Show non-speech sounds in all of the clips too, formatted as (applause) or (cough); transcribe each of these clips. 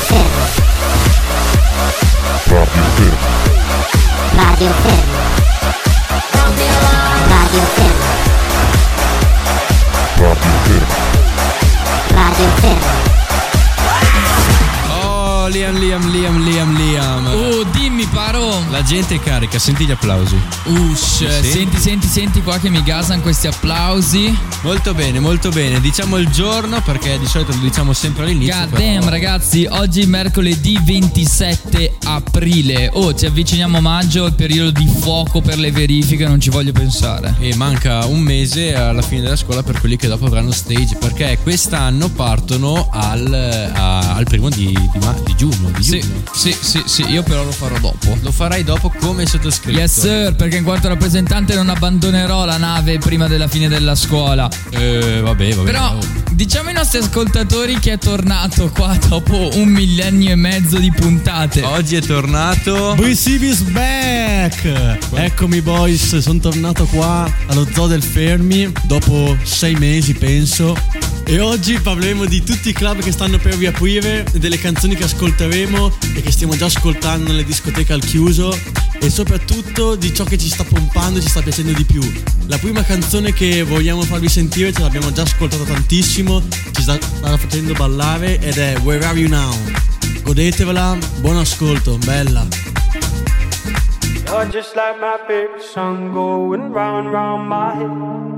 Fermo. Radio Fermo. Radio Fermo. Gente è carica, senti gli applausi. Ush, Sì. senti, senti, senti qua che mi gasano questi applausi. Molto bene, molto bene. Diciamo il giorno perché di solito lo diciamo sempre all'inizio. God però- damn, ragazzi, oggi è mercoledì 27 aprile. Oh, ci avviciniamo a maggio, il periodo di fuoco per le verifiche, non ci voglio pensare. E manca un mese alla fine della scuola per quelli che dopo avranno stage perché quest'anno partono al, a- al primo di, di ma- di giugno. Di Sì, giugno. sì, sì, sì, io però lo farò dopo. Lo farai dopo come sottoscritto. Yes sir, perché in quanto rappresentante non abbandonerò la nave prima della fine della scuola. Eh, vabbè, vabbè. Però oh. diciamo ai nostri ascoltatori che è tornato qua dopo un millennio e mezzo di puntate. Oggi è tornato. BCB is back! Eccomi boys, sono tornato qua allo Zoo del Fermi dopo sei mesi penso e oggi parleremo di tutti i club che stanno per riaprire, delle canzoni che ascolteremo e che stiamo già ascoltando nelle discoteche al chiuso e soprattutto di ciò che ci sta pompando e ci sta piacendo di più. La prima canzone che vogliamo farvi sentire ce l'abbiamo già ascoltata tantissimo, ci sta, sta facendo ballare ed è Where Are You Now? Godetevela, buon ascolto, bella. You're just like my favorite song going round round my head.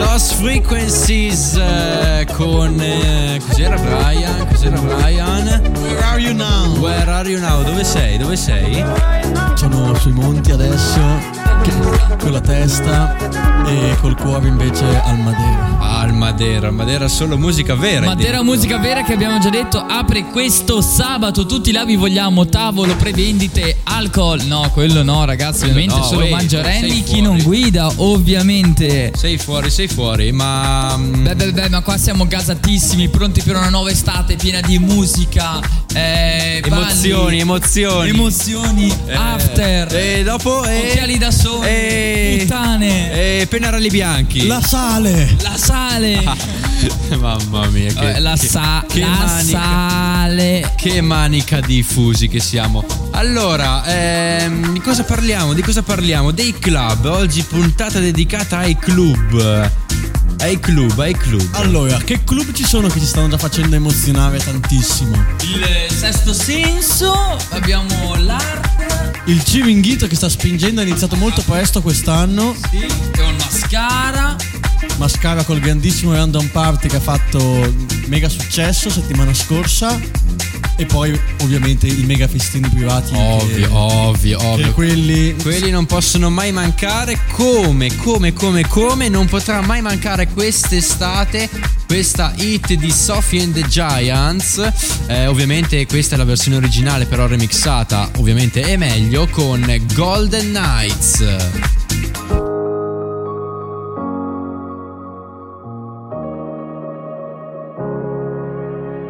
Lost Frequencies eh, con. eh, cos'era Brian? Cos'era Brian? Where are you now? Where are you now? Dove sei? Dove sei? Sono sui monti adesso, con la testa e col cuore invece al Madeira. Al Madeira, al Madeira solo musica vera. Madeira. Musica Vera che abbiamo già detto apre questo sabato. Tutti là vi vogliamo tavolo, prevendite, alcol. No, quello no, ragazzi. Ovviamente no, solo ehi, mangiarenni. sei Chi non fuori. guida, ovviamente. Sei fuori, sei fuori, ma. mm, Beh, beh, beh, ma qua siamo gasatissimi, pronti per una nuova estate piena di musica, eh, Emozioni, balli, emozioni. emozioni, Eh, after, E dopo. eh, occhiali da sole, eh, puttane, E pennarelli bianchi. La sale! la sale, (laughs) Mamma mia, che, Eh, la, che- sa- che la manica, sale. Che manica di fusi che siamo. Allora, ehm, di cosa parliamo? Di cosa parliamo? Dei club. Oggi puntata dedicata ai club. Ai club, ai club. Allora, che club ci sono che ci stanno già facendo emozionare tantissimo? Il sesto senso, abbiamo l'arte, Il Ciringhito che sta spingendo è iniziato molto presto quest'anno. sì, con mascara, Mascara col grandissimo Random Party che ha fatto mega successo settimana scorsa. E poi ovviamente i mega festini privati. Ovvio, che- ovvio, che ovvio. quelli Quelli non possono mai mancare come, come, come, come non potrà mai mancare quest'estate questa hit di Sophie and the Giants. Eh, ovviamente questa è la versione originale però remixata, ovviamente è meglio con Golden Knights.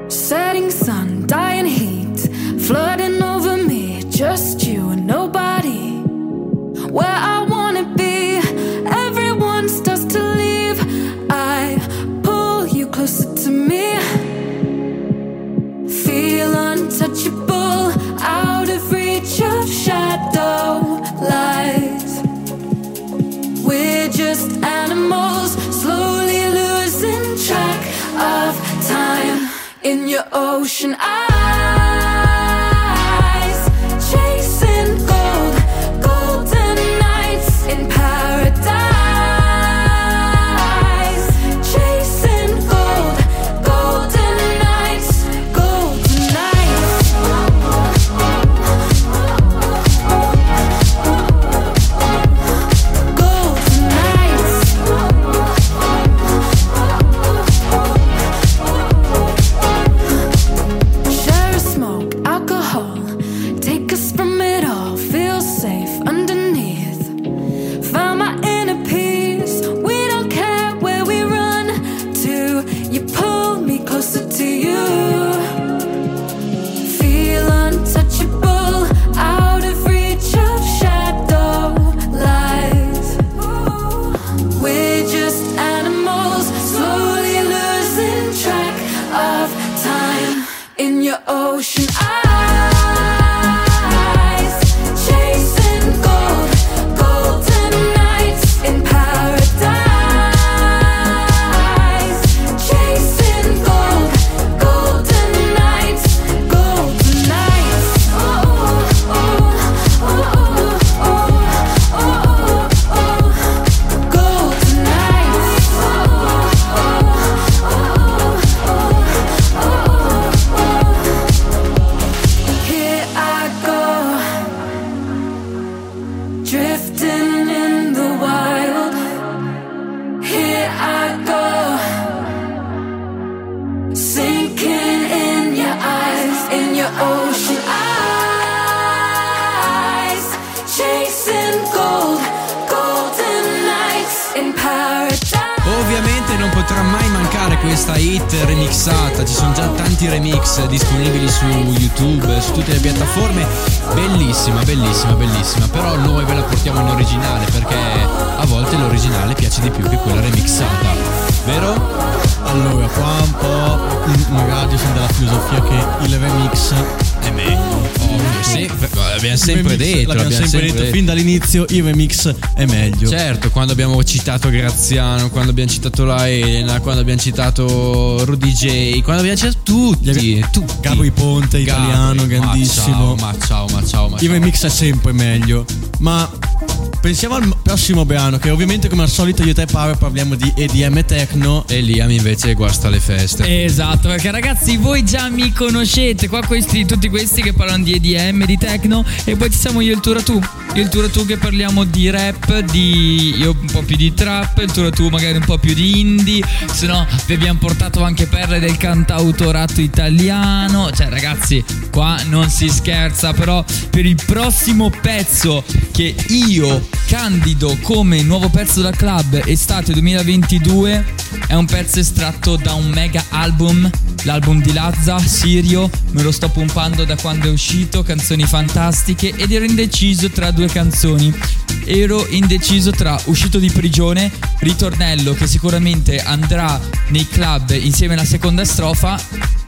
Setting sun, in your ocean eyes. Drifting questa hit remixata, ci sono già tanti remix disponibili su YouTube, su tutte le piattaforme. Bellissima, bellissima, bellissima, però noi ve la portiamo in originale perché a volte l'originale piace di più che quella remixata, vero? Allora, qua un po' magari sono della filosofia che il remix Meglio. Ovvio, sì, l'abbiamo sempre detto, l'abbiamo sempre detto fin dall'inizio il remix è meglio. Certo, quando abbiamo citato Graziano, quando abbiamo citato la Elena, quando abbiamo citato Rudy J, quando abbiamo citato tutti, tutti. Gabri Ponte, italiano, Gabri, grandissimo. Ma ciao, ma ciao, ma ciao, ma Il ciao. remix è sempre meglio. Ma pensiamo al prossimo brano, che ovviamente come al solito io e te Paolo parliamo di EDM Techno. E Liam invece guasta le feste. Esatto, perché ragazzi voi già mi conoscete, qua questi, tutti questi che parlano di EDM, di techno e poi ci siamo io e il Tura Tu. Io e il Tura Tu che parliamo di rap, di io un po' più di trap, il Tura Tu magari un po' più di indie, se no vi abbiamo portato anche perle del cantautorato italiano. Cioè ragazzi, qua non si scherza, però per il prossimo pezzo che io candido come nuovo pezzo da club estate 2022 è un pezzo estratto da un mega album, l'album di Lazza, Sirio, me lo sto pompando da quando è uscito, canzoni fantastiche ed ero indeciso tra due canzoni. Ero indeciso tra Uscito di prigione, ritornello che sicuramente andrà nei club insieme alla seconda strofa,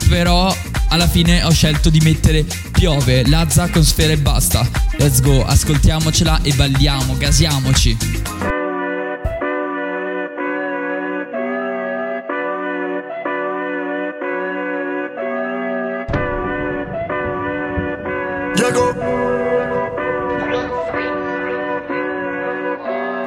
però alla fine ho scelto di mettere Piove, Lazza con sfera e basta. Let's go, ascoltiamocela e balliamo, gasiamoci.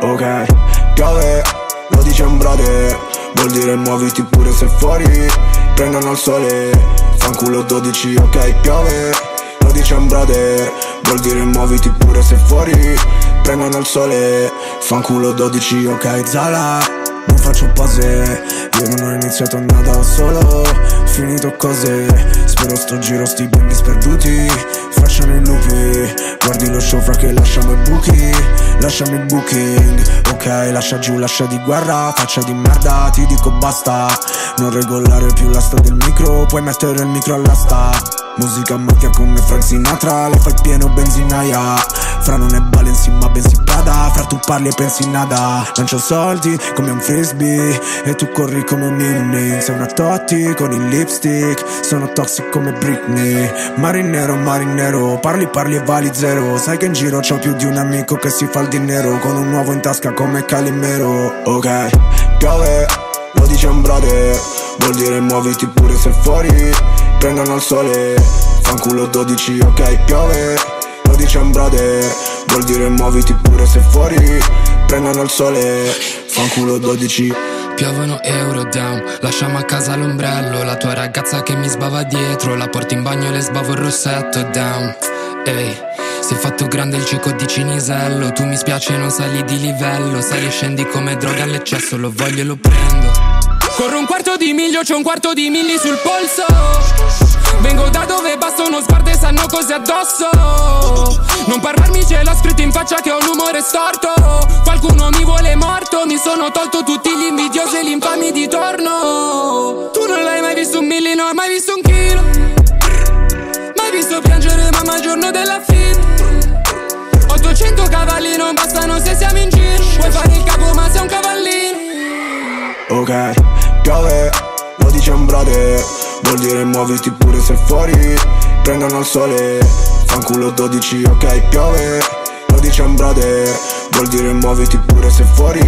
Ok, piove, lo brother Vuol dire muoviti pure se fuori Prendono il sole. Fanculo 12, ok piove. Lo dice un brother. Vuol dire muoviti pure se fuori Prendono il sole. Fanculo 12, ok Zala. Non faccio pose. Io non ho iniziato nada ho solo. Finito cose. Spero sto giro sti bimbi sperduti. Facciano i lupi Guardi lo show fra che lasciamo i buchi Lasciami il booking. Ok lascia giù lascia di guerra Faccia di merda ti dico basta. Non regolare più l'asta del micro Puoi mettere il micro all'asta Musica macchia come Frank Sinatra Le fai pieno benzinaia Fra non è Balenci ma bensì Prada. Fra tu parli e pensi nada. Lancio soldi come un frisbee. E tu corri come un Milling Sei una Totti con il lipstick. Sono toxic come Britney. Marinero, marinero. Parli, parli e vali zero. Sai che in giro c'ho più di un amico che si fa il dinero. Con un uovo in tasca come Calimero. Ok, piove Lo dice un brother. Vuol dire muoviti pure se fuori. Prendono il sole. Fanculo 12, ok piove Lo dice un brother Vuol dire muoviti pure se fuori Prendono il sole Fanculo 12 Piovono euro down, lasciamo a casa l'ombrello La tua ragazza che mi sbava dietro La porto in bagno e le sbavo il rossetto down. Ehi, è fatto grande il cieco di Cinisello Tu mi spiace non sali di livello Sali e scendi come droga all'eccesso Lo voglio e lo prendo Corro un quarto di miglio, c'ho un quarto di milli sul polso. Vengo da dove basta uno sguardo e sanno cose addosso. Non parlarmi ce l'ho scritto in faccia che ho l'umore storto. Qualcuno mi vuole morto Mi sono tolto tutti gli invidiosi e gli infami di torno. Tu non l'hai mai visto un milli, non hai mai visto un chilo. Mai visto piangere mamma il giorno della fine. 800 cavalli non bastano se siamo in giro. Puoi fare il capo ma sei un cavallino. Ok, piove Lo dice brother. Vuol dire muoviti pure se fuori Prendono il sole. Fanculo 12, ok piove Lo dice brother. Vuol dire muoviti pure se fuori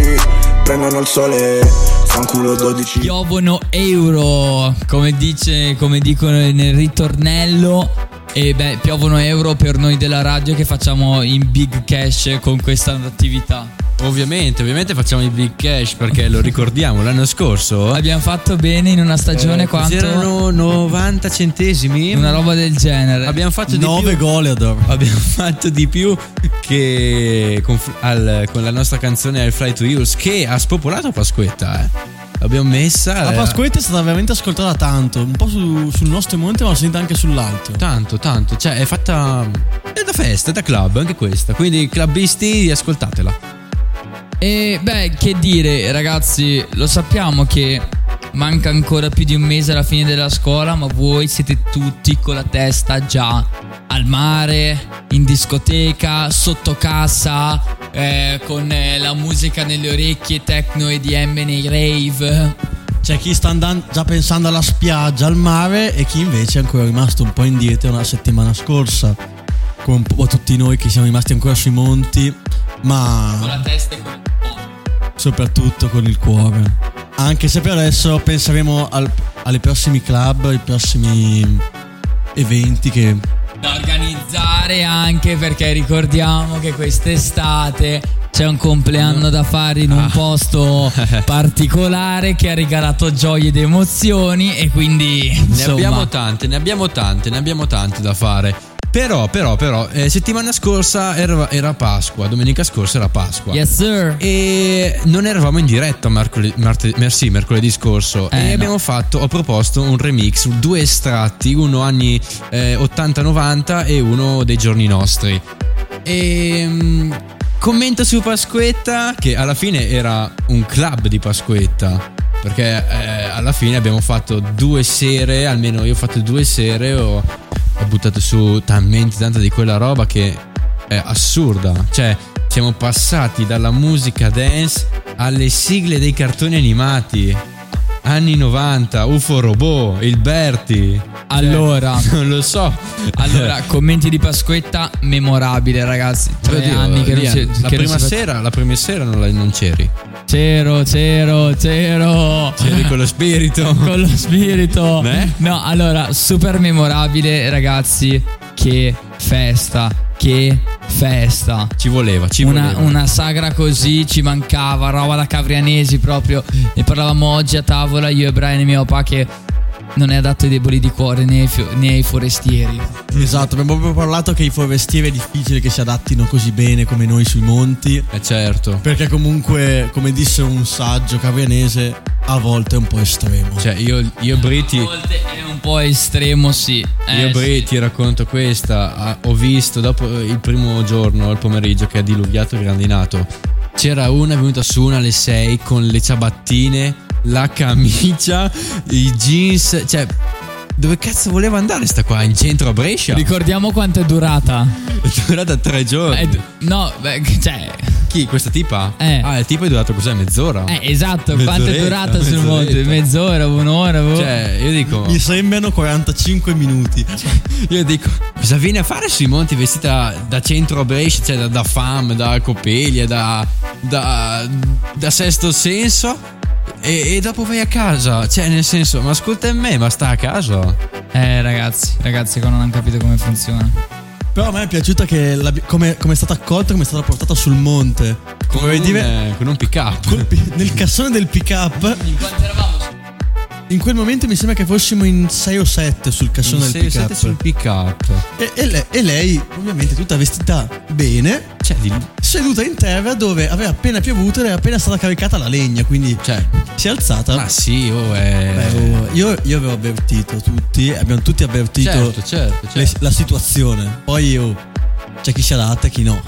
Prendono il sole. Fanculo 12 Piovono euro, come, dice, come dicono nel ritornello. E beh, piovono euro per noi della radio che facciamo in big cash con questa attività. Ovviamente, ovviamente facciamo i big cash perché lo ricordiamo l'anno scorso. Abbiamo fatto bene in una stagione eh, quanto? C'erano 90 centesimi. Una roba del genere. Abbiamo fatto di 9 più. goleador. Abbiamo (laughs) fatto di più che con, al- con la nostra canzone I'll Fly to Yours che ha spopolato Pasquetta. Eh. L'abbiamo messa. La eh, Pasquetta è stata veramente ascoltata tanto. Un po' su- sul nostro monte, ma sentita anche sull'alto. Tanto, tanto. Cioè, è fatta. È da festa, è da club anche questa. Quindi, clubbisti, ascoltatela. E beh, che dire, ragazzi, lo sappiamo che manca ancora più di un mese alla fine della scuola, ma voi siete tutti con la testa già al mare, in discoteca, sotto casa, eh, con eh, la musica nelle orecchie, techno e DM nei rave. C'è chi sta andando già pensando alla spiaggia, al mare, e chi invece è ancora rimasto un po' indietro la settimana scorsa. Come un po' tutti noi che siamo rimasti ancora sui monti, Con ma la testa e con. Soprattutto con il cuore. Anche se per adesso penseremo al- alle prossimi club, ai prossimi eventi che Da organizzare anche perché ricordiamo che quest'estate c'è un compleanno da fare in un posto (laughs) particolare che ha regalato gioie ed emozioni e quindi Ne insomma, abbiamo tante, ne abbiamo tante, ne abbiamo tante da fare. Però, però, però, eh, settimana scorsa era, era Pasqua, domenica scorsa era Pasqua. Yes sir. E non eravamo in diretta mercoledì, marte- merci, mercoledì scorso Eh, e no. abbiamo fatto, ho proposto un remix, due estratti, uno anni eh, 80-90 e uno dei giorni nostri. E mm, commento su Pasquetta che alla fine era un club di Pasquetta. Perché eh, alla fine abbiamo fatto due sere, almeno io ho fatto due sere, ho, ho buttato su talmente tanta di quella roba che è assurda. Cioè, siamo passati dalla musica dance alle sigle dei cartoni animati. Anni 90, UFO Robot, il Berti. Cioè, Allora, (laughs) non lo so. allora, commenti di Pasquetta memorabile ragazzi. Tre Oddio, anni che non Lian, la, non prima si fa- sera, la prima sera non, la- non c'eri. C'ero, c'ero, c'ero. C'eri con lo spirito. (laughs) con lo spirito. Beh. No, allora, super memorabile, ragazzi. Che festa, che festa. Ci voleva, ci Una, voleva. una sagra così ci mancava, roba da cavrianesi proprio. Ne parlavamo oggi a tavola io e Brian e mio papà che non è adatto ai deboli di cuore né ai, fio- né ai forestieri. Esatto, abbiamo proprio parlato che i forestieri è difficile che si adattino così bene come noi sui monti. Eh certo. Perché comunque, come disse un saggio cavrianese, a volte è un po' estremo. Cioè, io, io Briti. A volte è un po' estremo, sì. Eh, Io sì. Bri ti racconto questa, ho visto dopo il primo giorno al pomeriggio che ha diluviato il grandinato, c'era una venuta su una alle 6 con le ciabattine, la camicia, i jeans, cioè dove cazzo voleva andare sta qua? In centro a Brescia? Ricordiamo quanto è durata. È durata tre giorni. Eh, d- no, beh, cioè. Chi? Questa tipa? Eh. Ah, il tipo è durato cos'è? Mezz'ora? Eh, esatto, quanto è durata sul monte? Mezz'ora, un'ora. boh. Cioè, io dico... Mi sembrano 45 minuti. Io dico, cosa viene a fare sui monti vestita da centro a Brescia, cioè da, da Fam, da Copelia, da, da, da Sesto Senso? E, e dopo vai a casa, cioè nel senso, ma ascolta me, ma sta a casa. Eh, ragazzi, ragazzi, che non hanno capito come funziona. Però a me è piaciuta che l'abbi- come, come è stata accolta, come è stata portata sul monte. Come Con, vedi, un, con un pick up. nel cassone del pick up. In quanto eravamo? In quel momento mi sembra che fossimo in 6 o 7 sul cassone del pick up. sul pick up. E, e lei, e lei, ovviamente, tutta vestita bene, Cioè, di, seduta in terra dove aveva appena piovuto ed era appena stata caricata la legna. Quindi cioè, si è alzata. ma sì, oh, è... Beh, oh, io, io avevo avvertito tutti, abbiamo tutti avvertito certo, certo, le- certo. la situazione. Poi oh, c'è chi si adatta e chi no.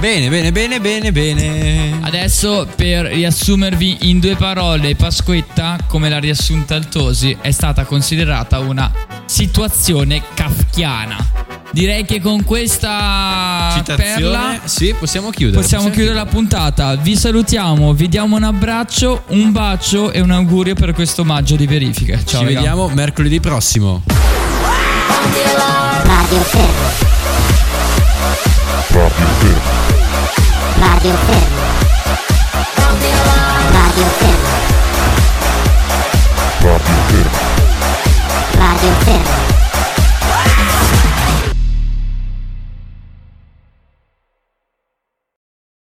Bene, bene, bene, bene, bene. Adesso, per riassumervi in due parole, Pasquetta, come l'ha riassunta il Tosi, è stata considerata una situazione kafkiana. Direi che con questa perla. Sì, possiamo chiudere. Possiamo, possiamo chiudere la puntata. Vi salutiamo, vi diamo un abbraccio, un bacio e un augurio per questo maggio di verifica. Ciao. Ci raga. vediamo mercoledì prossimo. Radio Ferro. Radio Ferro. Radio Ferro. Radio Ferro. Radio Ferro. Radio Ferro.